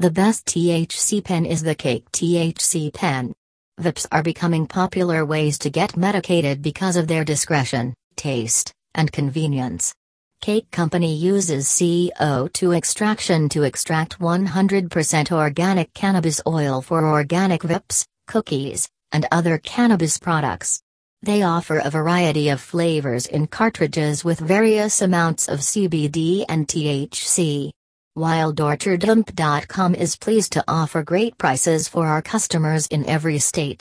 The best THC pen is the Cake THC pen. Vapes are becoming popular ways to get medicated because of their discretion, taste, and convenience. Cake Company uses CO2 extraction to extract 100% organic cannabis oil for organic vapes, cookies, and other cannabis products. They offer a variety of flavors in cartridges with various amounts of CBD and THC. WildOrchardHemp.com is pleased to offer great prices for our customers in every state.